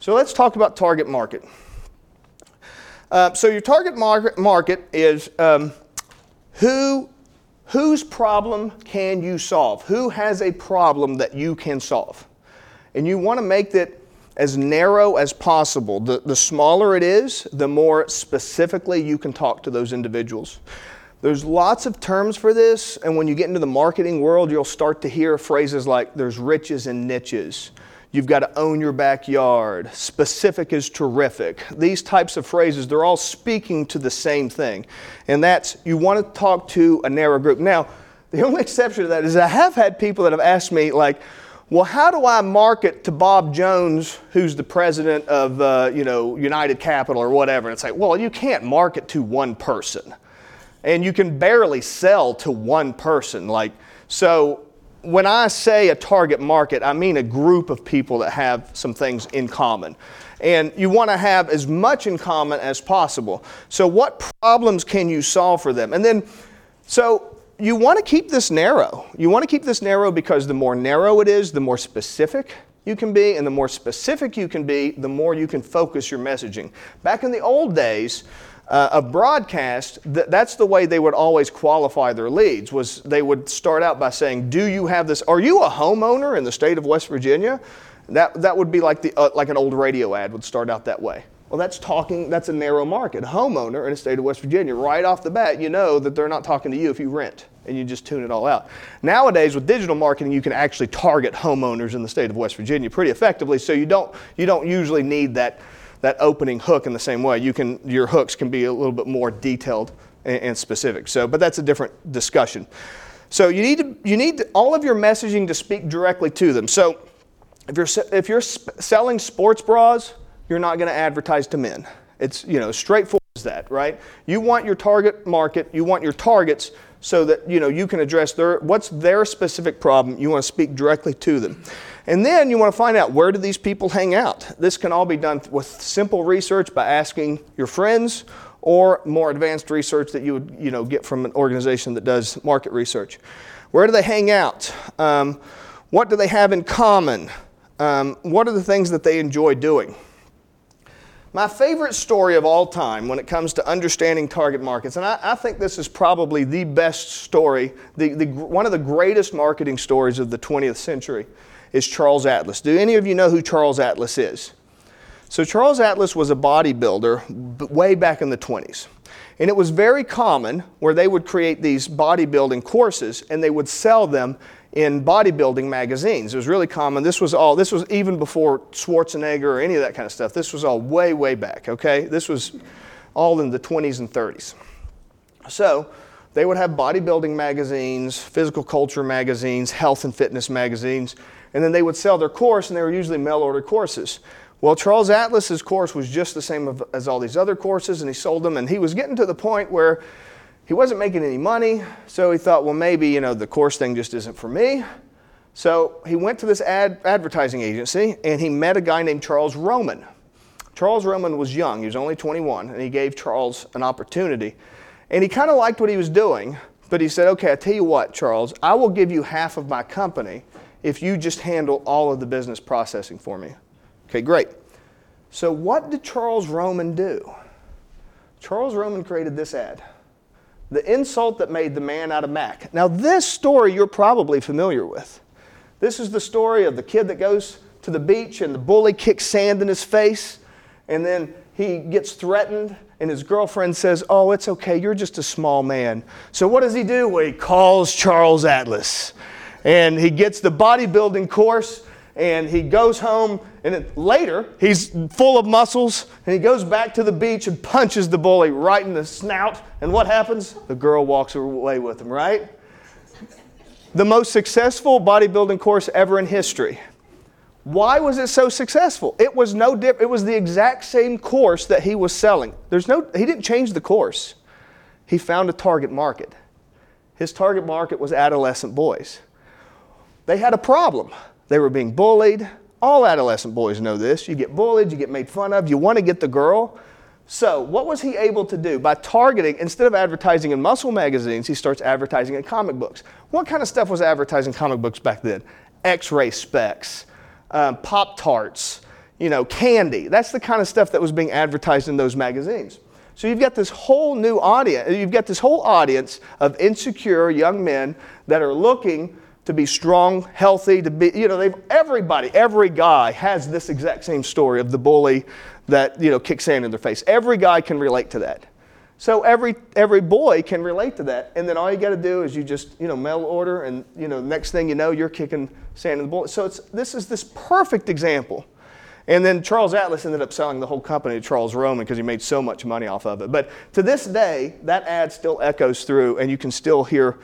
So let's talk about target market. Uh, so your target market, market is um, who, whose problem can you solve? Who has a problem that you can solve? And you want to make that as narrow as possible. The, the smaller it is, the more specifically you can talk to those individuals. There's lots of terms for this, and when you get into the marketing world, you'll start to hear phrases like there's riches and niches. You've got to own your backyard. Specific is terrific. These types of phrases, they're all speaking to the same thing. And that's you want to talk to a narrow group. Now, the only exception to that is I have had people that have asked me, like, well, how do I market to Bob Jones, who's the president of, uh, you know, United Capital or whatever? And it's like, well, you can't market to one person, and you can barely sell to one person. Like, so when I say a target market, I mean a group of people that have some things in common. And you want to have as much in common as possible. So, what problems can you solve for them? And then, so you want to keep this narrow. You want to keep this narrow because the more narrow it is, the more specific you can be, and the more specific you can be, the more you can focus your messaging. Back in the old days, uh, a broadcast th- that's the way they would always qualify their leads was they would start out by saying do you have this are you a homeowner in the state of west virginia that, that would be like, the, uh, like an old radio ad would start out that way well, that's talking, that's a narrow market. A homeowner in the state of West Virginia, right off the bat, you know that they're not talking to you if you rent and you just tune it all out. Nowadays, with digital marketing, you can actually target homeowners in the state of West Virginia pretty effectively, so you don't, you don't usually need that, that opening hook in the same way. You can, your hooks can be a little bit more detailed and, and specific. So, but that's a different discussion. So you need, to, you need to, all of your messaging to speak directly to them. So if you're, if you're selling sports bras, you're not going to advertise to men. It's, you know, straightforward as that, right? You want your target market, you want your targets so that, you know, you can address their, what's their specific problem. You want to speak directly to them. And then you want to find out where do these people hang out. This can all be done with simple research by asking your friends or more advanced research that you would, you know, get from an organization that does market research. Where do they hang out? Um, what do they have in common? Um, what are the things that they enjoy doing? My favorite story of all time when it comes to understanding target markets, and I, I think this is probably the best story, the, the, one of the greatest marketing stories of the 20th century, is Charles Atlas. Do any of you know who Charles Atlas is? So, Charles Atlas was a bodybuilder way back in the 20s. And it was very common where they would create these bodybuilding courses and they would sell them in bodybuilding magazines. It was really common. This was all, this was even before Schwarzenegger or any of that kind of stuff. This was all way, way back, okay? This was all in the 20s and 30s. So they would have bodybuilding magazines, physical culture magazines, health and fitness magazines, and then they would sell their course, and they were usually mail order courses. Well, Charles Atlas's course was just the same as all these other courses, and he sold them, and he was getting to the point where he wasn't making any money, so he thought, well, maybe, you know, the course thing just isn't for me. So he went to this ad, advertising agency and he met a guy named Charles Roman. Charles Roman was young, he was only 21, and he gave Charles an opportunity. And he kind of liked what he was doing, but he said, okay, I tell you what, Charles, I will give you half of my company if you just handle all of the business processing for me. Okay, great. So what did Charles Roman do? Charles Roman created this ad the insult that made the man out of Mac. Now, this story you're probably familiar with. This is the story of the kid that goes to the beach and the bully kicks sand in his face, and then he gets threatened, and his girlfriend says, Oh, it's okay, you're just a small man. So, what does he do? Well, he calls Charles Atlas, and he gets the bodybuilding course and he goes home and later he's full of muscles and he goes back to the beach and punches the bully right in the snout. And what happens? The girl walks away with him right? The most successful bodybuilding course ever in history. Why was it so successful? It was no dip, it was the exact same course that he was selling. There's no he didn't change the course. He found a target market. His target market was adolescent boys they had a problem they were being bullied. All adolescent boys know this. You get bullied, you get made fun of, you want to get the girl. So, what was he able to do? By targeting, instead of advertising in muscle magazines, he starts advertising in comic books. What kind of stuff was advertising comic books back then? X ray specs, um, Pop Tarts, you know, candy. That's the kind of stuff that was being advertised in those magazines. So you've got this whole new audience, you've got this whole audience of insecure young men that are looking to be strong, healthy, to be, you know, they've, everybody, every guy has this exact same story of the bully that, you know, kicks sand in their face. Every guy can relate to that. So every, every boy can relate to that. And then all you got to do is you just, you know, mail order and, you know, next thing you know, you're kicking sand in the bullet. So it's, this is this perfect example and then Charles Atlas ended up selling the whole company to Charles Roman because he made so much money off of it. But to this day, that ad still echoes through, and you can still hear.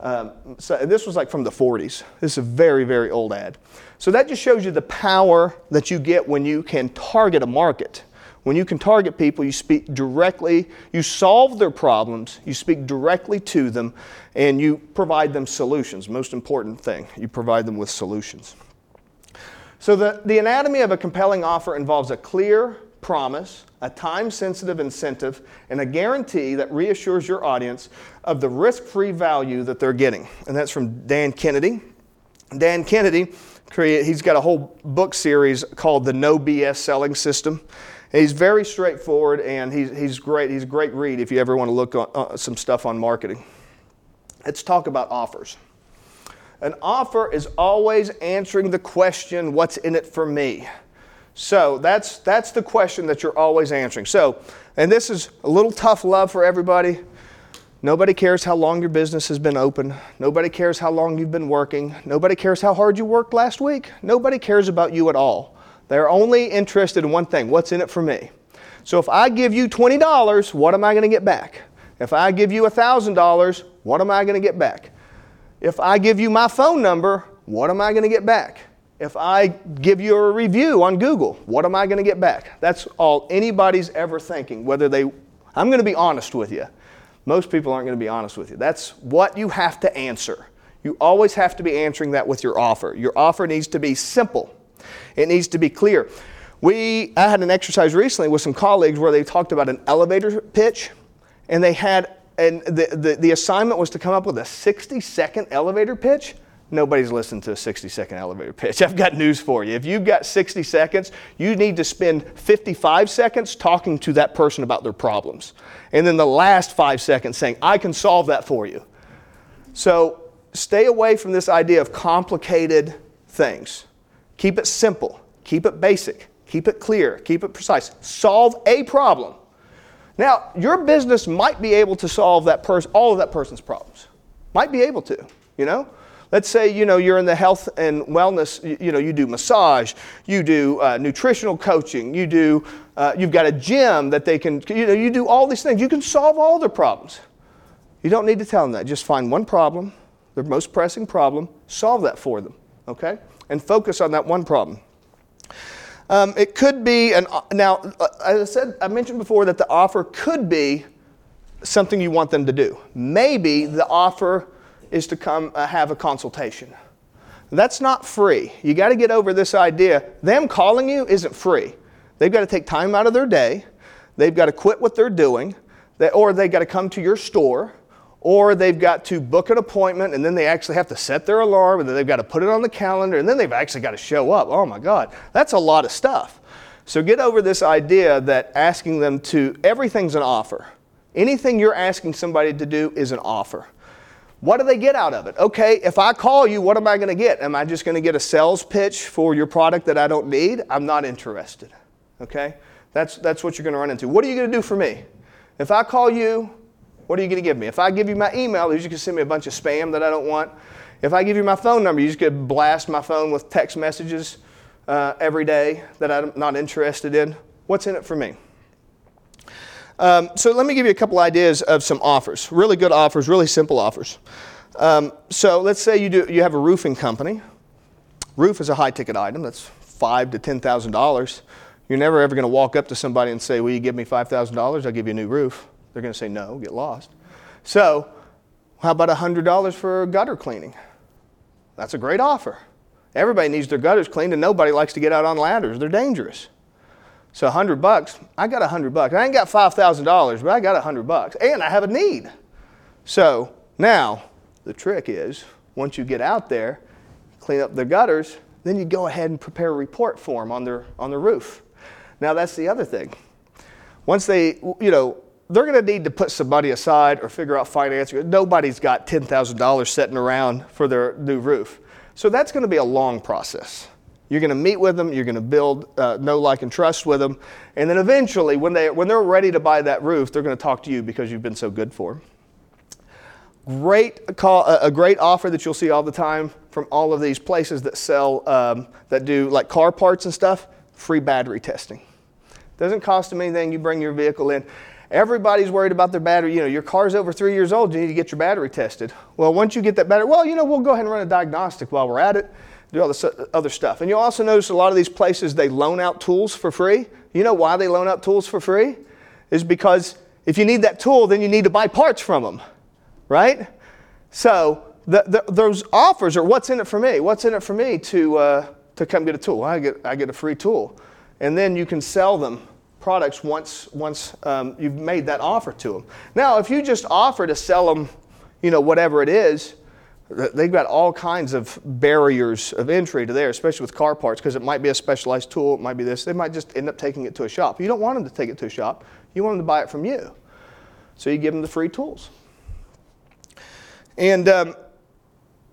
Um, so this was like from the 40s. This is a very, very old ad. So that just shows you the power that you get when you can target a market. When you can target people, you speak directly, you solve their problems, you speak directly to them, and you provide them solutions. Most important thing, you provide them with solutions. So, the, the anatomy of a compelling offer involves a clear promise, a time sensitive incentive, and a guarantee that reassures your audience of the risk free value that they're getting. And that's from Dan Kennedy. Dan Kennedy, he's got a whole book series called The No BS Selling System. he's very straightforward and he's, he's great. He's a great read if you ever want to look at uh, some stuff on marketing. Let's talk about offers. An offer is always answering the question, what's in it for me? So that's, that's the question that you're always answering. So, and this is a little tough love for everybody. Nobody cares how long your business has been open. Nobody cares how long you've been working. Nobody cares how hard you worked last week. Nobody cares about you at all. They're only interested in one thing what's in it for me? So if I give you $20, what am I going to get back? If I give you $1,000, what am I going to get back? If I give you my phone number, what am I going to get back? If I give you a review on Google, what am I going to get back? That's all anybody's ever thinking, whether they, I'm going to be honest with you. Most people aren't going to be honest with you. That's what you have to answer. You always have to be answering that with your offer. Your offer needs to be simple, it needs to be clear. We, I had an exercise recently with some colleagues where they talked about an elevator pitch, and they had and the, the, the assignment was to come up with a 60 second elevator pitch. Nobody's listened to a 60 second elevator pitch. I've got news for you. If you've got 60 seconds, you need to spend 55 seconds talking to that person about their problems. And then the last five seconds saying, I can solve that for you. So stay away from this idea of complicated things. Keep it simple, keep it basic, keep it clear, keep it precise. Solve a problem. Now, your business might be able to solve that person, all of that person's problems. Might be able to, you know? Let's say, you know, you're in the health and wellness, you, you know, you do massage, you do uh, nutritional coaching, you do, uh, you've got a gym that they can, you know, you do all these things. You can solve all their problems. You don't need to tell them that. Just find one problem, their most pressing problem, solve that for them, okay? And focus on that one problem. Um, it could be an now, uh, as I said, I mentioned before that the offer could be something you want them to do. Maybe the offer is to come uh, have a consultation. That's not free. You got to get over this idea. Them calling you isn't free. They've got to take time out of their day. They've got to quit what they're doing, they, or they've got to come to your store or they've got to book an appointment and then they actually have to set their alarm and then they've got to put it on the calendar and then they've actually got to show up. Oh my God, that's a lot of stuff. So get over this idea that asking them to, everything's an offer. Anything you're asking somebody to do is an offer. What do they get out of it? Okay, if I call you, what am I going to get? Am I just going to get a sales pitch for your product that I don't need? I'm not interested. Okay? That's, that's what you're going to run into. What are you going to do for me? If I call you what are you going to give me? If I give you my email, you're just going to send me a bunch of spam that I don't want. If I give you my phone number, you're just going to blast my phone with text messages uh, every day that I'm not interested in. What's in it for me? Um, so let me give you a couple ideas of some offers. Really good offers, really simple offers. Um, so let's say you do you have a roofing company. Roof is a high ticket item. That's five to ten thousand dollars. You're never ever going to walk up to somebody and say, "Will you give me five thousand dollars? I'll give you a new roof." They're going to say no, get lost. So, how about $100 for gutter cleaning? That's a great offer. Everybody needs their gutters cleaned, and nobody likes to get out on ladders. They're dangerous. So 100 bucks, I got 100 bucks. I ain't got $5,000, but I got 100 bucks, and I have a need. So now the trick is, once you get out there, clean up the gutters, then you go ahead and prepare a report for them on their, on their roof. Now, that's the other thing. Once they, you know, they're going to need to put somebody aside or figure out financing. Nobody's got $10,000 sitting around for their new roof. So that's going to be a long process. You're going to meet with them, you're going to build uh, know, like, and trust with them. And then eventually, when, they, when they're ready to buy that roof, they're going to talk to you because you've been so good for them. Great call, a great offer that you'll see all the time from all of these places that sell, um, that do like car parts and stuff free battery testing. Doesn't cost them anything. You bring your vehicle in. Everybody's worried about their battery. You know, your car's over three years old, you need to get your battery tested. Well, once you get that battery, well, you know, we'll go ahead and run a diagnostic while we're at it, do all this other stuff. And you'll also notice a lot of these places, they loan out tools for free. You know why they loan out tools for free? Is because if you need that tool, then you need to buy parts from them right? So the, the, those offers are what's in it for me? What's in it for me to, uh, to come get a tool? I get, I get a free tool. And then you can sell them products once, once um, you've made that offer to them. Now, if you just offer to sell them, you know, whatever it is, they've got all kinds of barriers of entry to there, especially with car parts, because it might be a specialized tool, it might be this. They might just end up taking it to a shop. You don't want them to take it to a shop, you want them to buy it from you. So you give them the free tools. And um,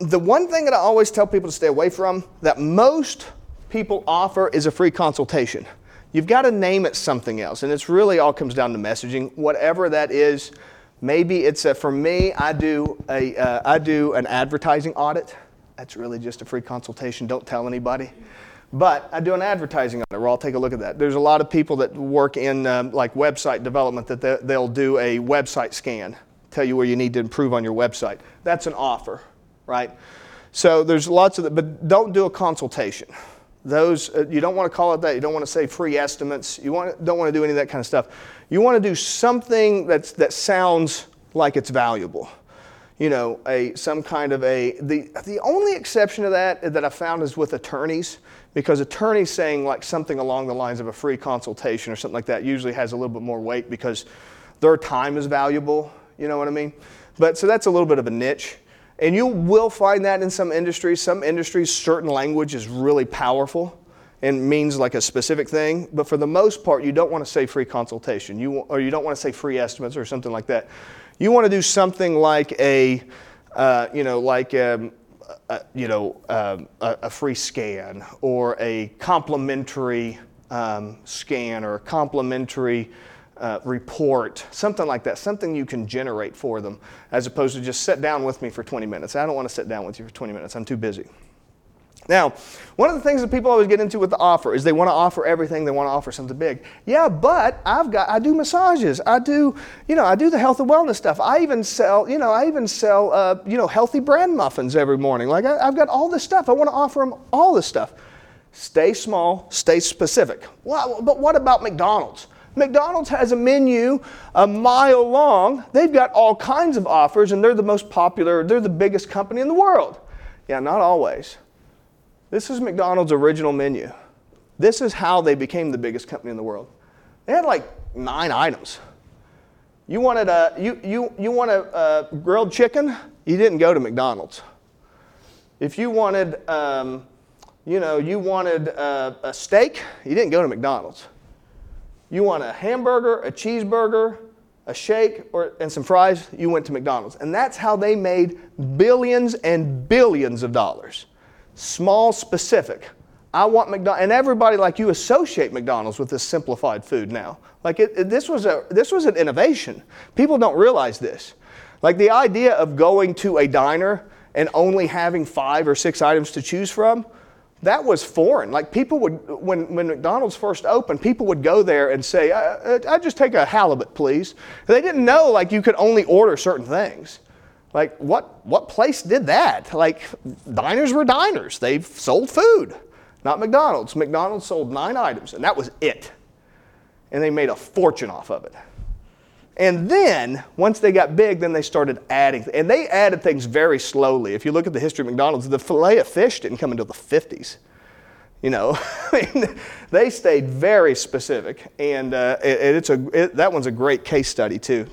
the one thing that I always tell people to stay away from that most people offer is a free consultation. You've got to name it something else, and it's really all comes down to messaging. Whatever that is, maybe it's a, for me. I do a uh, I do an advertising audit. That's really just a free consultation. Don't tell anybody. But I do an advertising audit where I'll take a look at that. There's a lot of people that work in um, like website development that they'll do a website scan tell you where you need to improve on your website. That's an offer, right? So there's lots of that, but don't do a consultation. Those uh, you don't want to call it that. You don't want to say free estimates. You want, don't want to do any of that kind of stuff. You want to do something that's that sounds like it's valuable. You know, a some kind of a the the only exception to that that I found is with attorneys because attorneys saying like something along the lines of a free consultation or something like that usually has a little bit more weight because their time is valuable you know what I mean? But so that's a little bit of a niche. And you will find that in some industries. Some industries, certain language is really powerful and means like a specific thing. But for the most part, you don't want to say free consultation, you, or you don't want to say free estimates or something like that. You want to do something like a, uh, you know, like um, a, you know, um, a, a, free scan or a complimentary um, scan or a complimentary uh, report, something like that, something you can generate for them, as opposed to just sit down with me for 20 minutes. I don't want to sit down with you for 20 minutes, I'm too busy. Now, one of the things that people always get into with the offer is they want to offer everything, they want to offer something big. Yeah, but I've got I do massages, I do, you know, I do the health and wellness stuff. I even sell, you know, I even sell, uh, you know, healthy bran muffins every morning. Like I, I've got all this stuff. I want to offer them all this stuff. Stay small, stay specific. Well, but what about McDonald's? McDonald's has a menu a mile long. They've got all kinds of offers, and they're the most popular, they're the biggest company in the world. Yeah, not always. This is McDonald's original menu. This is how they became the biggest company in the world. They had like nine items. You wanted a, you, you, you want a, a grilled chicken? You didn't go to McDonald's. If you wanted, um, you know, you wanted a, a steak, you didn't go to McDonald's. You want a hamburger, a cheeseburger, a shake, or, and some fries, you went to McDonald's. And that's how they made billions and billions of dollars. Small, specific. I want McDonald's, and everybody like you associate McDonald's with this simplified food now. Like it, it, this was a this was an innovation. People don't realize this. Like the idea of going to a diner and only having five or six items to choose from that was foreign. Like people would, when, when McDonald's first opened, people would go there and say, I, I, I just take a halibut, please. They didn't know like you could only order certain things. Like what, what place did that? Like diners were diners. They sold food, not McDonald's. McDonald's sold nine items and that was it. And they made a fortune off of it. And then, once they got big, then they started adding. And they added things very slowly. If you look at the history of McDonald's, the filet of fish didn't come until the 50s. You know, I mean, they stayed very specific. And uh, it, it's a, it, that one's a great case study, too.